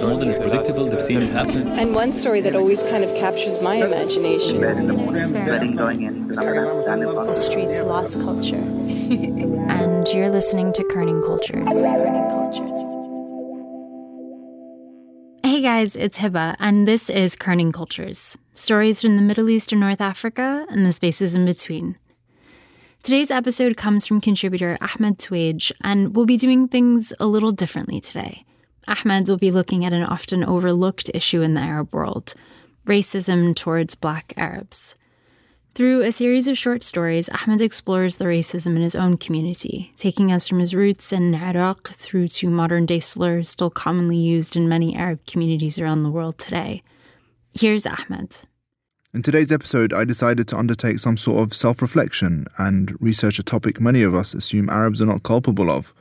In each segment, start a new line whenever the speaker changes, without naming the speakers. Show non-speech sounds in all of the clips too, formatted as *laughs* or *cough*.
More than is predictable, they've seen it happen.
And one story that always kind of captures my imagination.
bed in the morning, betting going in because I'm gonna stand in front
The
of
streets lost culture. *laughs* and you're listening to Kerning Cultures. Kerning Cultures. Hey guys, it's Hebah, and this is Kerning Cultures stories from the Middle East and North Africa and the spaces in between. Today's episode comes from contributor Ahmed Twaij, and we'll be doing things a little differently today. Ahmed will be looking at an often overlooked issue in the Arab world racism towards black Arabs. Through a series of short stories, Ahmed explores the racism in his own community, taking us from his roots in Iraq through to modern day slurs still commonly used in many Arab communities around the world today. Here's Ahmed.
In today's episode, I decided to undertake some sort of self reflection and research a topic many of us assume Arabs are not culpable of.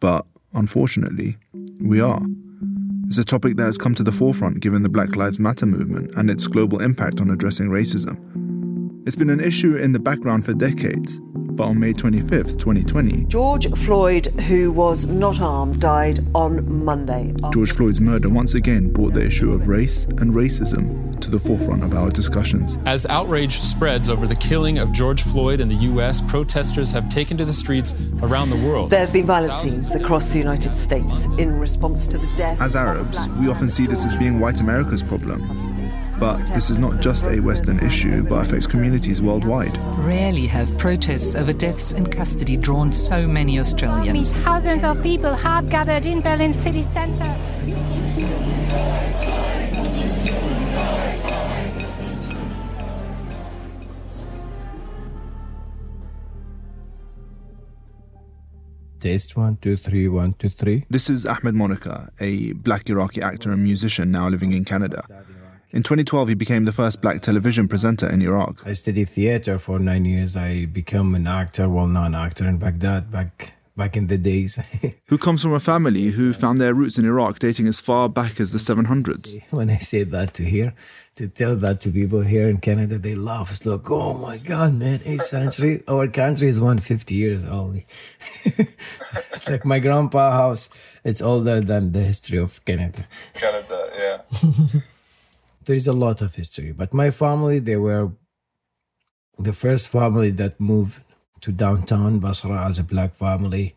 But unfortunately, we are. It's a topic that has come to the forefront given the Black Lives Matter movement and its global impact on addressing racism. It's been an issue in the background for decades, but on May 25th, 2020,
George Floyd, who was not armed, died on Monday.
George Floyd's murder once again brought the issue of race and racism to the forefront of our discussions.
As outrage spreads over the killing of George Floyd in the U.S., protesters have taken to the streets around the world.
There have been violent scenes across the United States in response to the death.
As Arabs, we often see this as being white America's problem. But this is not just a Western issue, but affects communities worldwide.
Rarely have protests over deaths in custody drawn so many Australians.
Thousands of people have gathered in Berlin city center.
Test one, two, three, one, two, three.
This is Ahmed Moneka, a black Iraqi actor and musician now living in Canada. In 2012, he became the first black television presenter in Iraq.
I studied theater for nine years. I became an actor, well-known actor in Baghdad back back in the days. *laughs*
Who comes from a family who found their roots in Iraq dating as far back as the 700s.
when I say that to here, to tell that to people here in Canada, they laugh. It's like, oh my God, man, 8th century. Our country is 150 years old. *laughs* it's like my grandpa house. It's older than the history of Canada.
Canada, yeah. *laughs*
there is a lot of history, but my family, they were the first family that moved to downtown Basra as a black family,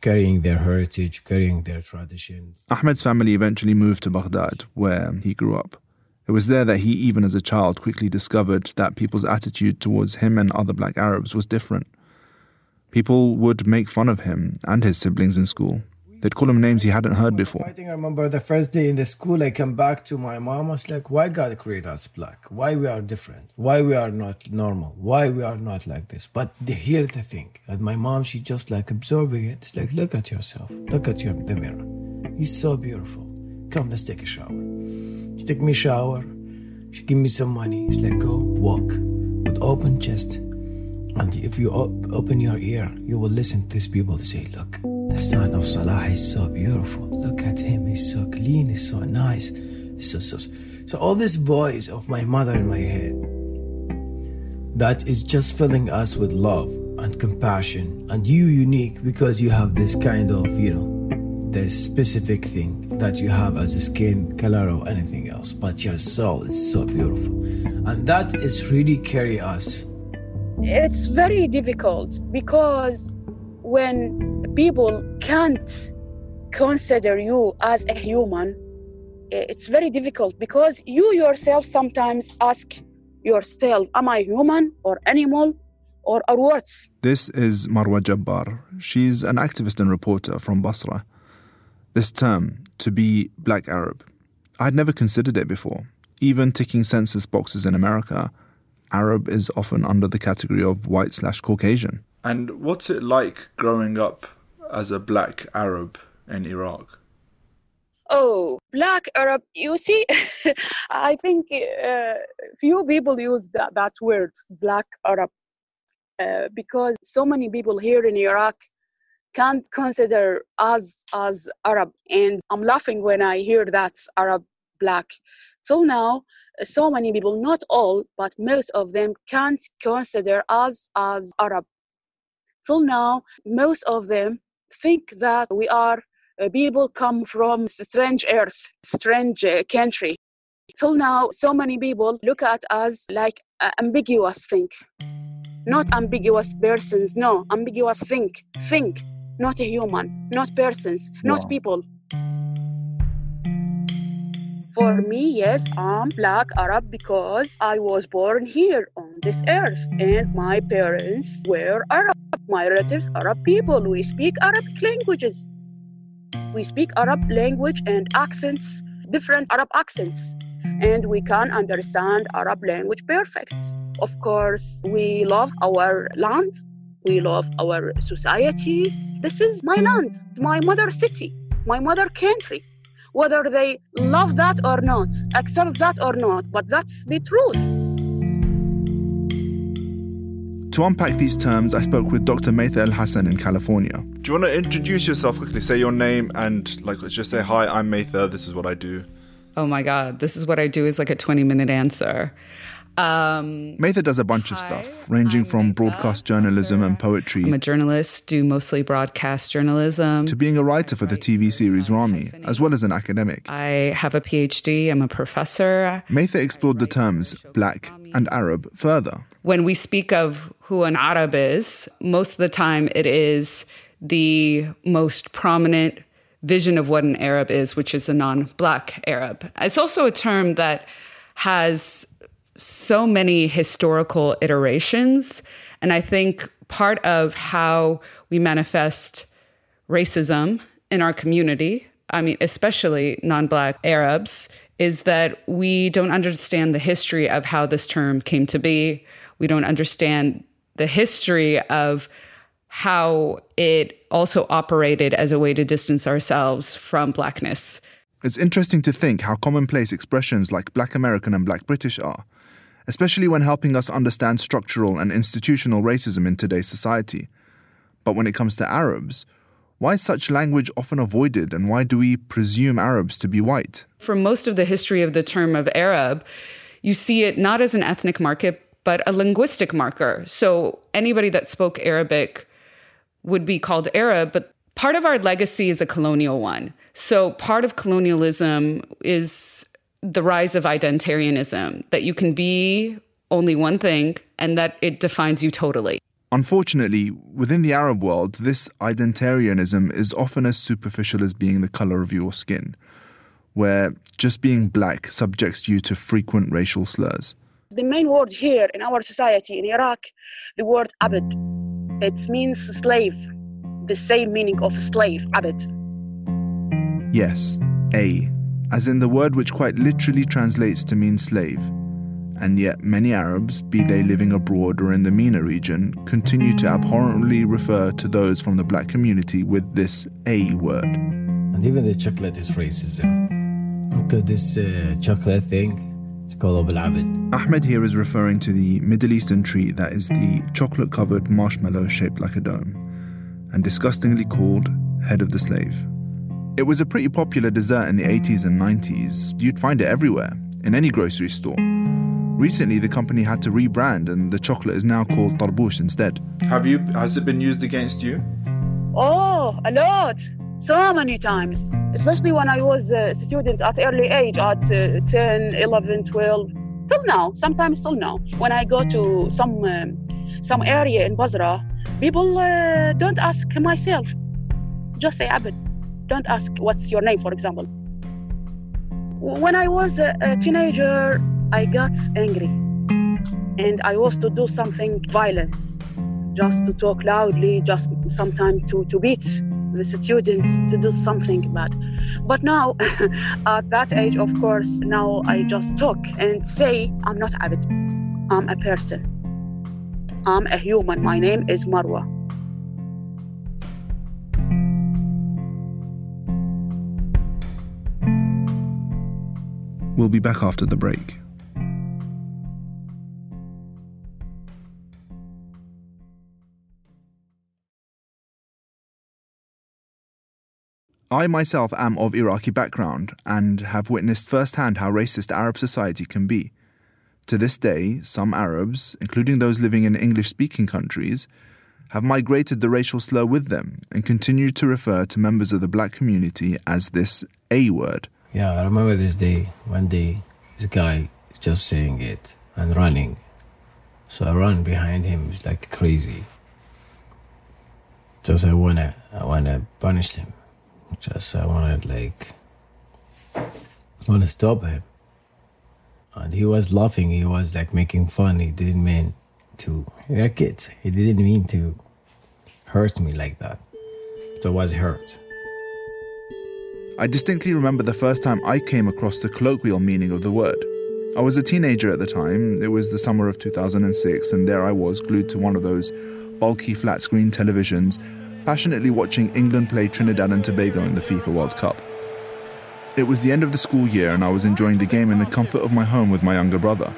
carrying their heritage, carrying their traditions.
Ahmed's family eventually moved to Baghdad, where he grew up. It was there that he, even as a child, quickly discovered that people's attitude towards him and other black Arabs was different. People would make fun of him and his siblings in school. They'd call him names he hadn't heard before.
I think I remember the first day in the school, I come back to my mom. I was like, why God created us black? Why we are different? Why we are not normal? Why we are not like this? But the, here the thing. And my mom, she just like observing it. It's like, look at yourself. Look at your the mirror. He's so beautiful. Come, let's take a shower. She took me shower. She give me some money. It's like, go walk with open chest. And if you op- open your ear, you will listen to these people to say, look, son of Salah is so beautiful. Look at him. He's so clean. He's so nice. So, so, so all this voice of my mother in my head that is just filling us with love and compassion. And you unique because you have this kind of, you know, this specific thing that you have as a skin color or anything else. But your soul is so beautiful. And that is really carry us
it's very difficult because when people can't consider you as a human eh, it's very difficult because you yourself sometimes ask yourself am i human or animal or, or worse
This is Marwa Jabbar. She's an activist and reporter from Basra. This term, to be black Arab, I'd never considered it before. Even ticking census boxes in America, Arab is often under the category of white slash Caucasian. And what's it like growing up as a black Arab in Iraq?
oh black arab you see *laughs* i think uh, few people use that, that word black arab uh, because so many people here in iraq can't consider us as arab. And i'm laughing when i hear that's arab black. Till now so many people not all but most of them can't consider us as arab. Till now most of them think that we are uh, people come from strange earth, strange uh, country. Till now, so many people look at us like uh, ambiguous thing. Not ambiguous persons, no, ambiguous think, think, not a human, not persons, not
Wow.
people. For me, yes, I'm black Arab because I was born here on this earth and my parents were Arab. My relatives Arab people. We speak Arabic languages. We speak Arab language and accents, different Arab accents, and we can understand Arab language perfect. Of course, we love our land, we love our society. This is my land, my mother city, my mother country. Whether they love that or not, accept that or not, but that's the truth.
To unpack these terms, I spoke with Dr. Maytha Alhassen in California.
Do you want to introduce yourself quickly? Say your name and like let's just say hi. I'm Maytha. This is what I do.
Oh my God, this is what I do is like a 20 minute answer. Um,
Maytha does a bunch of stuff, ranging from broadcast journalism and poetry
I'm a journalist, do mostly broadcast journalism.
to being a writer for the TV series Ramy, as well as an academic.
I have a PhD, I'm a professor.
Maytha explored the terms black and Arab further.
When we speak of who an Arab is, most of the time it is the most prominent vision of what an Arab is, which is a non black Arab. It's also a term that has so many historical iterations. And I think part of how we manifest racism in our community, I mean, especially non black Arabs, is that we don't understand the history of how this term came to be. We don't understand the history of how it also operated as a way to distance ourselves from blackness.
It's interesting to think how commonplace expressions like black American and black British are, especially when helping us understand structural and institutional racism in today's society. But when it comes to Arabs, why is such language often avoided and why do we presume Arabs to be white?
For most of the history of the term of Arab, you see it not as an ethnic marker, but a linguistic marker. So anybody that spoke Arabic would be called Arab, but part of our legacy is a colonial one. So part of colonialism is the rise of identitarianism, that you can be only one thing and that it defines you totally.
Unfortunately, within the Arab world, this identitarianism is often as superficial as being the color of your skin, where just being black subjects you to frequent racial slurs.
The main word here in our society in Iraq, the word abd, it means slave, the same meaning of slave, abd.
Yes, A, as in the word which quite literally translates to mean slave. And yet, many Arabs, be they living abroad or in the MENA region, continue to abhorrently refer to those from the black community with this A word.
And even the chocolate is racism. Because this uh, chocolate thing, it's called Abu Abid.
Ahmed here is referring to the Middle Eastern treat that is the chocolate covered marshmallow shaped like a dome, and disgustingly called Head of the Slave. It was a pretty popular dessert in the 80s and 90s. You'd find it everywhere, in any grocery store. Recently, the company had to rebrand, and the chocolate is now called tarbush instead.
Have you? Has it been used against you?
Oh, a lot. So many times. Especially when I was a student at early age, at uh, 10, 11, 12. Till now, sometimes till now. When I go to some um, some area in Basra, people uh, don't ask myself. Just say Abed. Don't ask what's your name, for example. When I was a, a teenager, I got angry. And I was to do something violence just to talk loudly, just sometimes to, to beat the students, to do something bad. But now, *laughs* at that age, of course, now I just talk and say, I'm not Abid. I'm a person. I'm a human. My name is Marwa.
We'll be back after the break. I myself am of Iraqi background and have witnessed firsthand how racist Arab society can be. To this day, some Arabs, including those living in English speaking countries, have migrated the racial slur with them and continue to refer to members of the black community as this A word.
Yeah, I remember this day, one day, this guy just saying it and running. So I run behind him, it's like crazy. Just I wanna, I wanna punish him. Just I wanna like, wanna stop him. And he was laughing, he was like making fun, he didn't mean to, are kids, he didn't mean to hurt me like that. So I was hurt.
I distinctly remember the first time I came across the colloquial meaning of the word. I was a teenager at the time, it was the summer of 2006, and there I was glued to one of those bulky flat screen televisions, passionately watching England play Trinidad and Tobago in the FIFA World Cup. It was the end of the school year, and I was enjoying the game in the comfort of my home with my younger brother.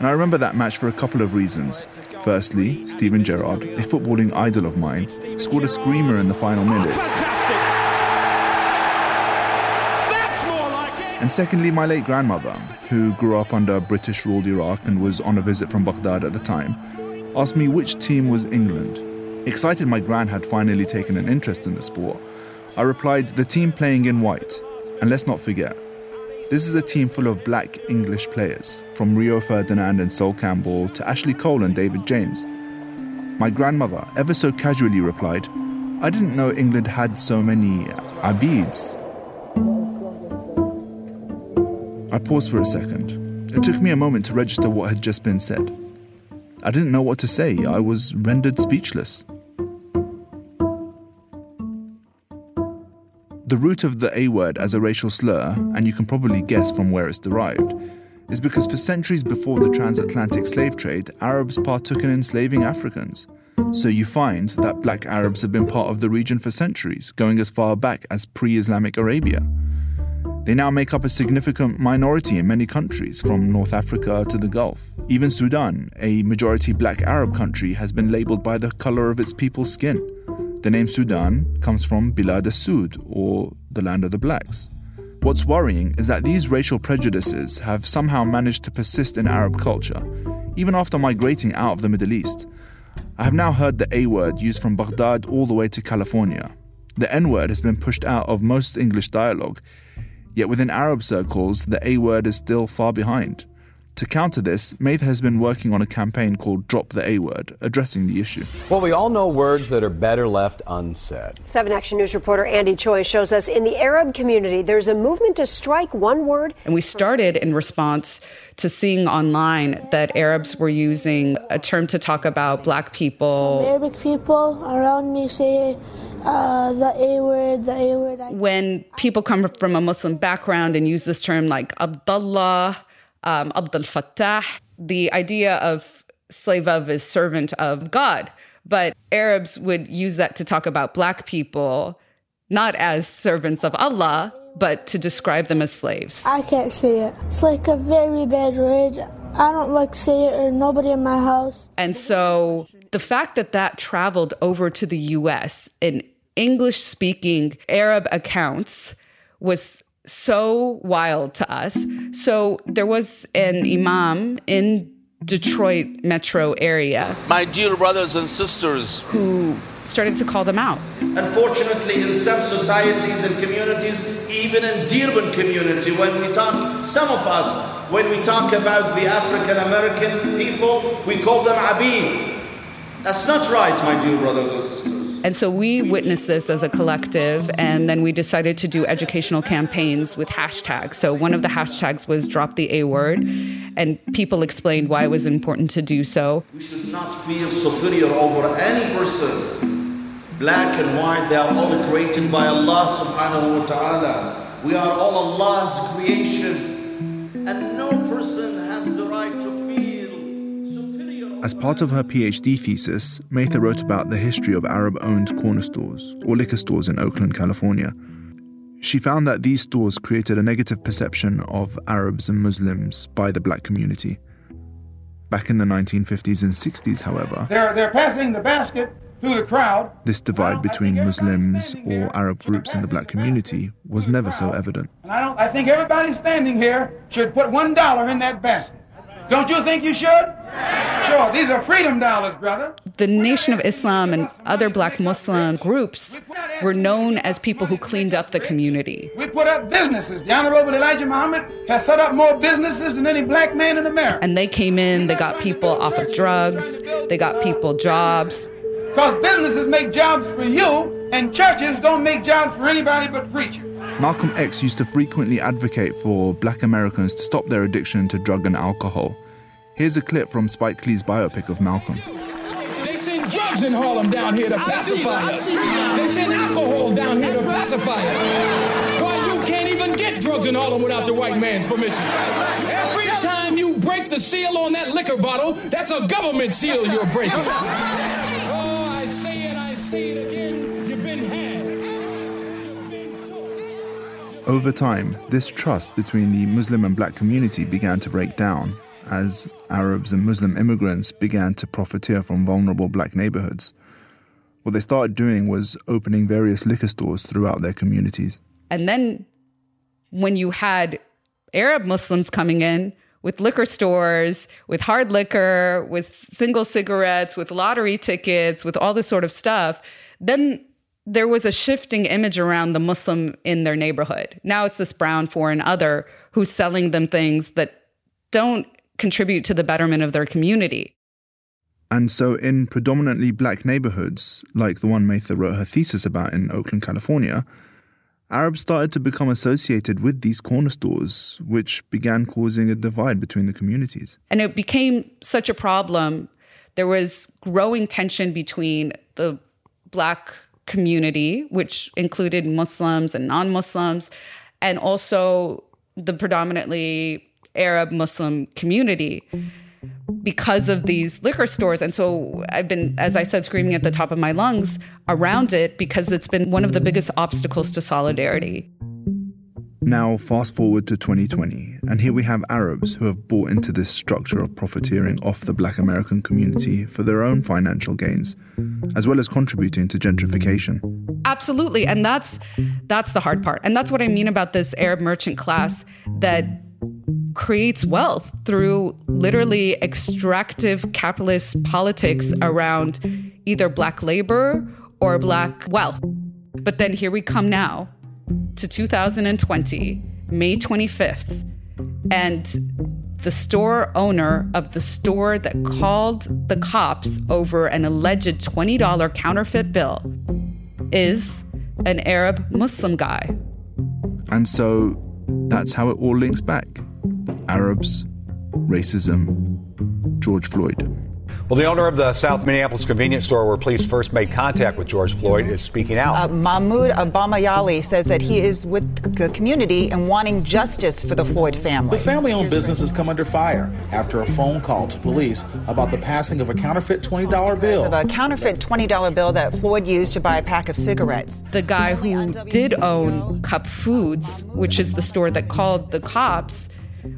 And I remember that match for a couple of reasons. Firstly, Steven Gerrard, a footballing idol of mine, scored a screamer in the final minutes. And secondly, my late grandmother, who grew up under British ruled Iraq and was on a visit from Baghdad at the time, asked me which team was England. Excited my gran had finally taken an interest in the sport, I replied, the team playing in white. And let's not forget, this is a team full of black English players, from Rio Ferdinand and Sol Campbell to Ashley Cole and David James. My grandmother, ever so casually, replied, I didn't know England had so many Abids. I paused for a second. It took me a moment to register what had just been said. I didn't know what to say, I was rendered speechless. The root of the A word as a racial slur, and you can probably guess from where it's derived, is because for centuries before the transatlantic slave trade, Arabs partook in enslaving Africans. So you find that black Arabs have been part of the region for centuries, going as far back as pre Islamic Arabia. They now make up a significant minority in many countries, from North Africa to the Gulf. Even Sudan, a majority black Arab country, has been labeled by the color of its people's skin. The name Sudan comes from Bilad al-Sud, or the land of the blacks. What's worrying is that these racial prejudices have somehow managed to persist in Arab culture, even after migrating out of the Middle East. I have now heard the A word used from Baghdad all the way to California. The N word has been pushed out of most English dialogue, Yet within Arab circles, the A word is still far behind. To counter this, Maytha has been working on a campaign called Drop the A Word, addressing the issue.
Well, we all know words that are better left unsaid.
7 Action News reporter Andy Choi shows us in the Arab community, there's a movement to strike one word.
And we started in response to seeing online that Arabs were using a term to talk about black people.
Some Arabic people around me say uh, the A word, the A word.
When people come from a Muslim background and use this term like Abdullah, um, Abdul Fattah, the idea of slave of is servant of God. But Arabs would use that to talk about black people, not as servants of Allah, but to describe them as slaves.
I can't say it. It's like a very bad word. I don't like say it or nobody in my house.
And so the fact that that traveled over to the US in English speaking Arab accounts was so wild to us. So there was an imam in Detroit metro area.
My dear brothers and sisters.
Who started to call them out.
Unfortunately, in some societies and communities, even in Dearborn community, when we talk, some of us, when we talk about the African American people, we call them Abid. That's not right, my dear brothers and sisters.
And so we witnessed this as a collective, and then we decided to do educational campaigns with hashtags. So one of the hashtags was drop the A word, and people explained why it was important to do so.
We should not feel superior over any person. Black and white, they are all created by Allah subhanahu wa ta'ala. We are all Allah's creation, and no
as part of her PhD thesis, Maytha wrote about the history of Arab owned corner stores, or liquor stores in Oakland, California. She found that these stores created a negative perception of Arabs and Muslims by the black community. Back in the 1950s and 60s, however,
they're, they're passing the basket through the crowd.
This divide between Muslims or Arab groups in the black community was never so evident.
And I, don't, I think everybody standing here should put one dollar in that basket. Don't you think you should? Sure, these are freedom dollars, brother.
The Nation of Islam and other black Muslim groups were known as people who cleaned up the community.
We put up businesses. The Honorable Elijah Muhammad has set up more businesses than any black man in America.
And they came in, they got people off of drugs, they got people jobs.
Because businesses make jobs for you, and churches don't make jobs for anybody but preachers.
Malcolm X used to frequently advocate for black Americans to stop their addiction to drug and alcohol. Here's a clip from Spike Lee's biopic of Malcolm.
They send drugs in Harlem down here to pacify us. They send alcohol down here to pacify us. Why you can't even get drugs in Harlem without the white man's permission? Every time you break the seal on that liquor bottle, that's a government seal you're breaking. Oh, I say it, I say it again.
Over time, this trust between the Muslim and black community began to break down as Arabs and Muslim immigrants began to profiteer from vulnerable black neighborhoods. What they started doing was opening various liquor stores throughout their communities.
And then when you had Arab Muslims coming in with liquor stores, with hard liquor, with single cigarettes, with lottery tickets, with all this sort of stuff, then there was a shifting image around the Muslim in their neighborhood. Now it's this brown foreign other who's selling them things that don't contribute to the betterment of their community.
And so, in predominantly black neighborhoods, like the one Maytha wrote her thesis about in Oakland, California, Arabs started to become associated with these corner stores, which began causing a divide between the communities.
And it became such a problem. There was growing tension between the black community, which included Muslims and non Muslims, and also the predominantly Arab Muslim community because of these liquor stores. And so I've been, as I said, screaming at the top of my lungs around it because it's been one of the biggest obstacles to solidarity.
Now, fast forward to 2020, and here we have Arabs who have bought into this structure of profiteering off the black American community for their own financial gains, as well as contributing to gentrification.
Absolutely, and that's that's the hard part. And that's what I mean about this Arab merchant class that creates wealth through literally extractive capitalist politics around either black labor or black wealth. But then here we come now to 2020, May 25th, and the store owner of the store that called the cops over an alleged $20 counterfeit bill is an Arab Muslim guy.
And so that's how it all links back Arabs, racism, George Floyd.
Well, the owner of the South Minneapolis convenience store where police first made contact with George Floyd is speaking out.
Uh, Mahmoud Abumayyaleh says that he is with the community and wanting justice for the Floyd family.
The family owned business has come under fire after a phone call to police about the passing of a counterfeit $20 bill.
Of a counterfeit $20 bill that Floyd used to buy a pack of cigarettes.
The guy who did own Cup Foods, which is the store that called the cops,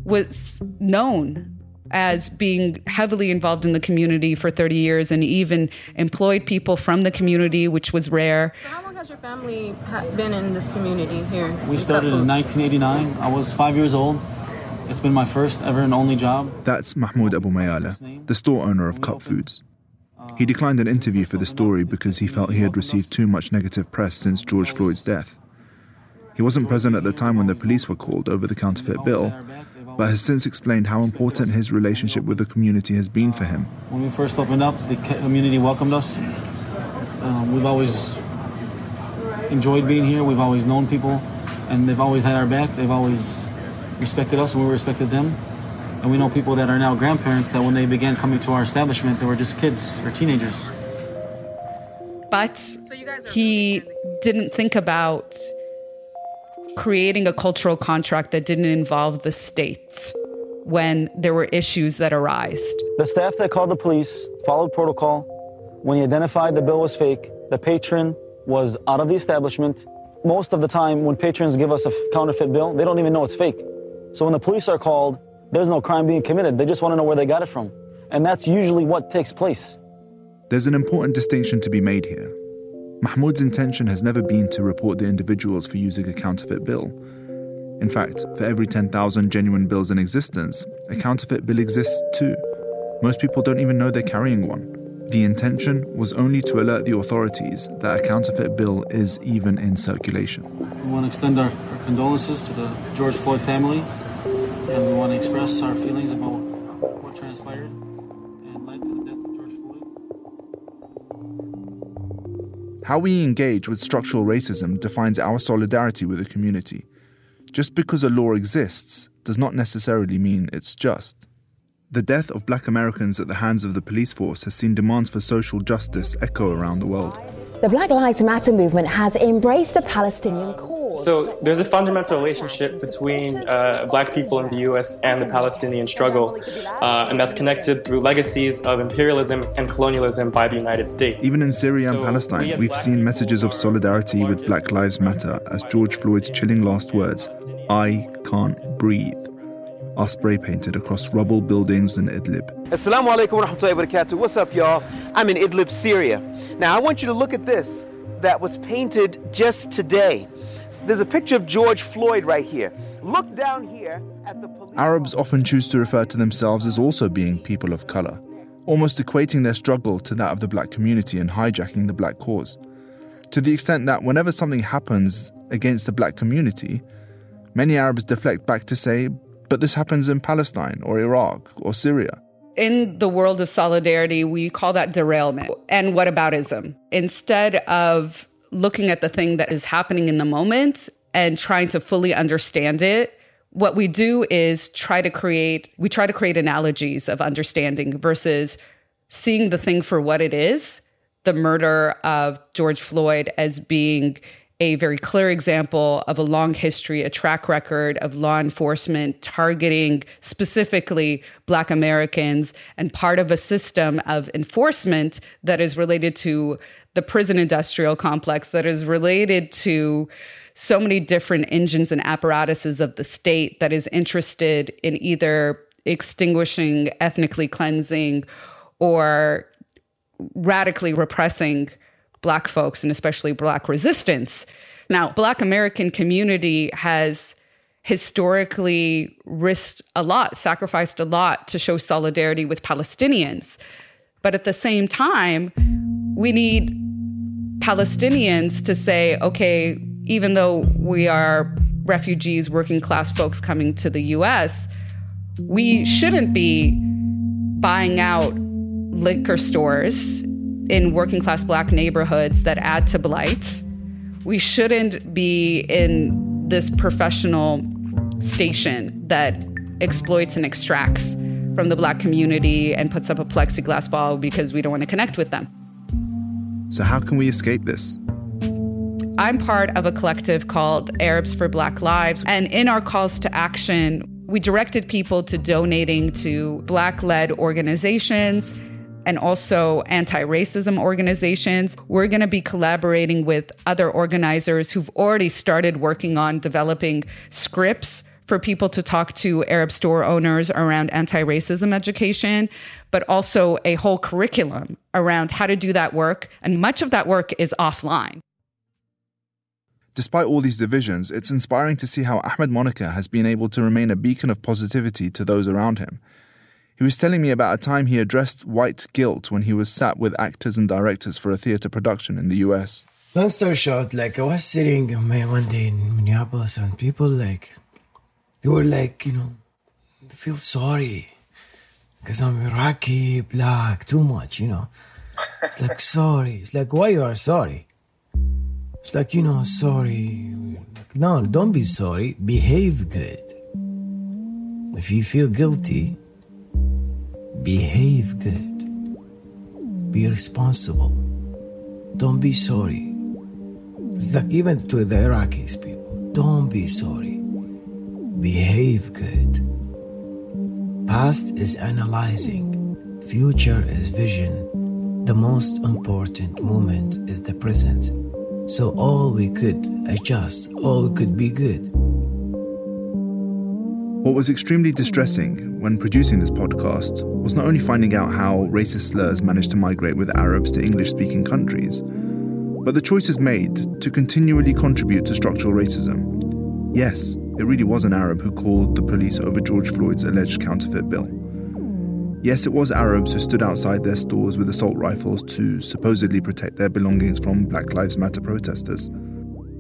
was known as being heavily involved in the community for 30 years and even employed people from the community, which was rare.
So, how long has your family been in this community here?
We started in 1989. I was five years old. It's been my first ever and only job.
That's Mahmoud Abumayyaleh, the store owner of Cup Foods. He declined an interview for the story because he felt he had received too much negative press since George Floyd's death. He wasn't present at the time when the police were called over the counterfeit bill, but has since explained how important his relationship with the community has been for him.
When we first opened up, the community welcomed us. Um, we've always enjoyed being here. We've always known people, and they've always had our back. They've always respected us, and we respected them. And we know people that are now grandparents that when they began coming to our establishment, they were just kids or teenagers.
But he didn't think about creating a cultural contract that didn't involve the state when there were issues that arised.
The staff that called the police followed protocol. When he identified the bill was fake, the patron was out of the establishment. Most of the time, when patrons give us a counterfeit bill, they don't even know it's fake. So when the police are called, there's no crime being committed. They just want to know where they got it from. And that's usually what takes place.
There's an important distinction to be made here. Mahmoud's intention has never been to report the individuals for using a counterfeit bill. In fact, for every 10,000 genuine bills in existence, a counterfeit bill exists too. Most people don't even know they're carrying one. The intention was only to alert the authorities that a counterfeit bill is even in circulation.
We want to extend our, our condolences to the George Floyd family, and we want to express our feelings about what transpired
How we engage with structural racism defines our solidarity with a community. Just because a law exists does not necessarily mean it's just. The death of black Americans at the hands of the police force has seen demands for social justice echo around the world.
The Black Lives Matter movement has embraced the Palestinian cause.
So there's a fundamental relationship between uh, black people in the US and the Palestinian struggle, uh, and that's connected through legacies of imperialism and colonialism by the United States.
Even in Syria and
So we
Palestine,
as
we've seen messages of solidarity with Black Lives Matter as George Floyd's chilling last words, I can't breathe, are spray painted across rubble buildings in Idlib.
Assalamu alaikum wa rahmatullahi wa barakatuh. What's up, y'all? I'm in Idlib, Syria. Now, I want you to look at this that was painted just today. There's a picture of George Floyd right here. Look down here at the police.
Arabs often choose to refer to themselves as also being people of colour, almost equating their struggle to that of the black community and hijacking the black cause. To the extent that whenever something happens against the black community, many Arabs deflect back to say, but this happens in Palestine or Iraq or Syria.
In the world of solidarity, we call that derailment and whataboutism. Instead of looking at the thing that is happening in the moment and trying to fully understand it, what we do is try to create we try to create analogies of understanding versus seeing the thing for what it is, the murder of George Floyd as being a very clear example of a long history, a track record of law enforcement targeting specifically Black Americans and part of a system of enforcement that is related to the prison industrial complex, that is related to so many different engines and apparatuses of the state that is interested in either extinguishing, ethnically cleansing, or radically repressing Black folks and especially Black resistance. Now, Black American community has historically risked a lot, sacrificed a lot to show solidarity with Palestinians. But at the same time, we need Palestinians to say, okay, even though we are refugees, working class folks coming to the US, we shouldn't be buying out liquor stores in working class black neighborhoods that add to blight. We shouldn't be in this professional station that exploits and extracts from the black community and puts up a plexiglass wall because we don't want to connect with them.
So, how can we escape this?
I'm part of a collective called Arabs for Black Lives. And in our calls to action, we directed people to donating to Black led organizations and also anti racism organizations. We're going to be collaborating with other organizers who've already started working on developing scripts for people to talk to Arab store owners around anti racism education, but also a whole curriculum around how to do that work. And much of that work is offline.
Despite all these divisions, it's inspiring to see how Ahmed Moneka has been able to remain a beacon of positivity to those around him. He was telling me about a time he addressed white guilt when he was sat with actors and directors for a theatre production in the US.
Long story short, like I was sitting one day in Minneapolis and people like, they were like, you know, feel sorry because I'm Iraqi, black, too much, you know. It's like, *laughs* sorry. It's like, why you are sorry? It's like, you know, sorry. Like, no, don't be sorry. Behave good. If you feel guilty, behave good. Be responsible. Don't be sorry. It's like even to the Iraqis people, don't be sorry. Behave good. Past is analyzing, future is vision. The most important moment is the present. So all we could adjust, all we could be good.
What was extremely distressing when producing this podcast was not only finding out how racist slurs managed to migrate with Arabs to English speaking countries, but the choices made to continually contribute to structural racism. Yes, it really was an Arab who called the police over George Floyd's alleged counterfeit bill. Yes, it was Arabs who stood outside their stores with assault rifles to supposedly protect their belongings from Black Lives Matter protesters.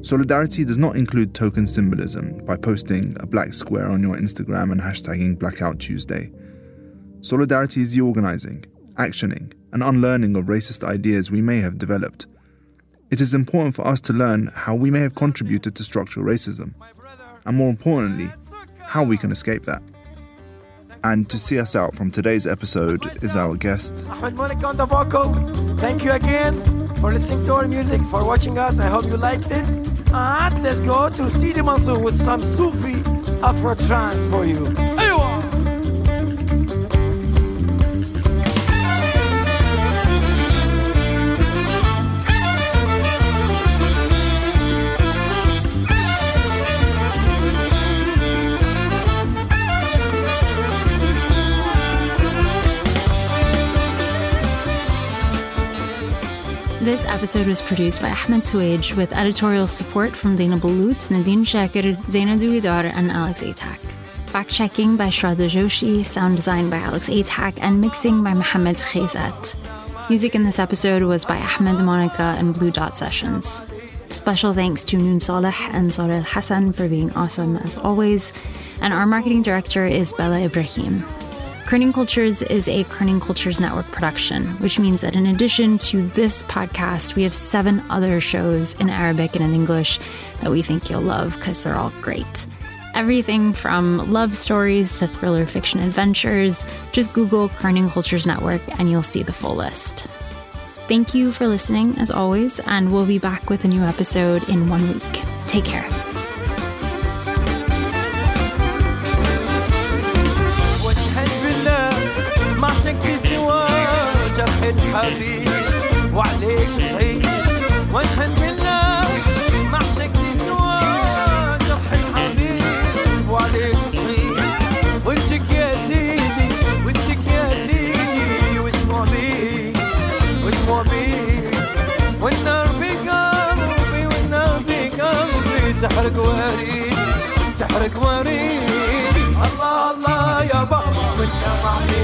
Solidarity does not include token symbolism by posting a black square on your Instagram and hashtagging Blackout Tuesday. Solidarity is the organizing, actioning, and unlearning of racist ideas we may have developed. It is important for us to learn how we may have contributed to structural racism, and more importantly, how we can escape that. And to see us out from today's episode is our guest,
Ahmed Malik on the vocal. Thank you again for listening to our music, for watching us. I hope you liked it. And let's go to Sidi Mansour with some Sufi Afro trance for you.
This episode was produced by Ahmed Twaij with editorial support from Dana Ballout, Nadine Shakir, Zaina Duidar, and Alex Atack. Fact checking by Shraddha Joshi, sound design by Alex Atack, and mixing by Mohammed Khizat. Music in this episode was by Ahmed Moneka and Blue Dot Sessions. Special thanks to Noon Saleh and Sorel Hassan for being awesome as always, and our marketing director is Bella Ibrahim. Kerning Cultures is a Kerning Cultures Network production, which means that in addition to this podcast, we have seven other shows in Arabic and in English that we think you'll love because they're all great. Everything from love stories to thriller fiction adventures. Just Google Kerning Cultures Network and you'll see the full list. Thank you for listening, as always, and we'll be back with a new episode in one week. Take care.
واشهد بالله ما شك سوى جرح الحبيب وعليش صعيب وانتك يا سيدي وانتك يا سيدي واسمع بي واسمع بي. والنار بقلبي والنار بقلبي تحرق وريد تحرق وريد الله الله يا بابا واسلام عليك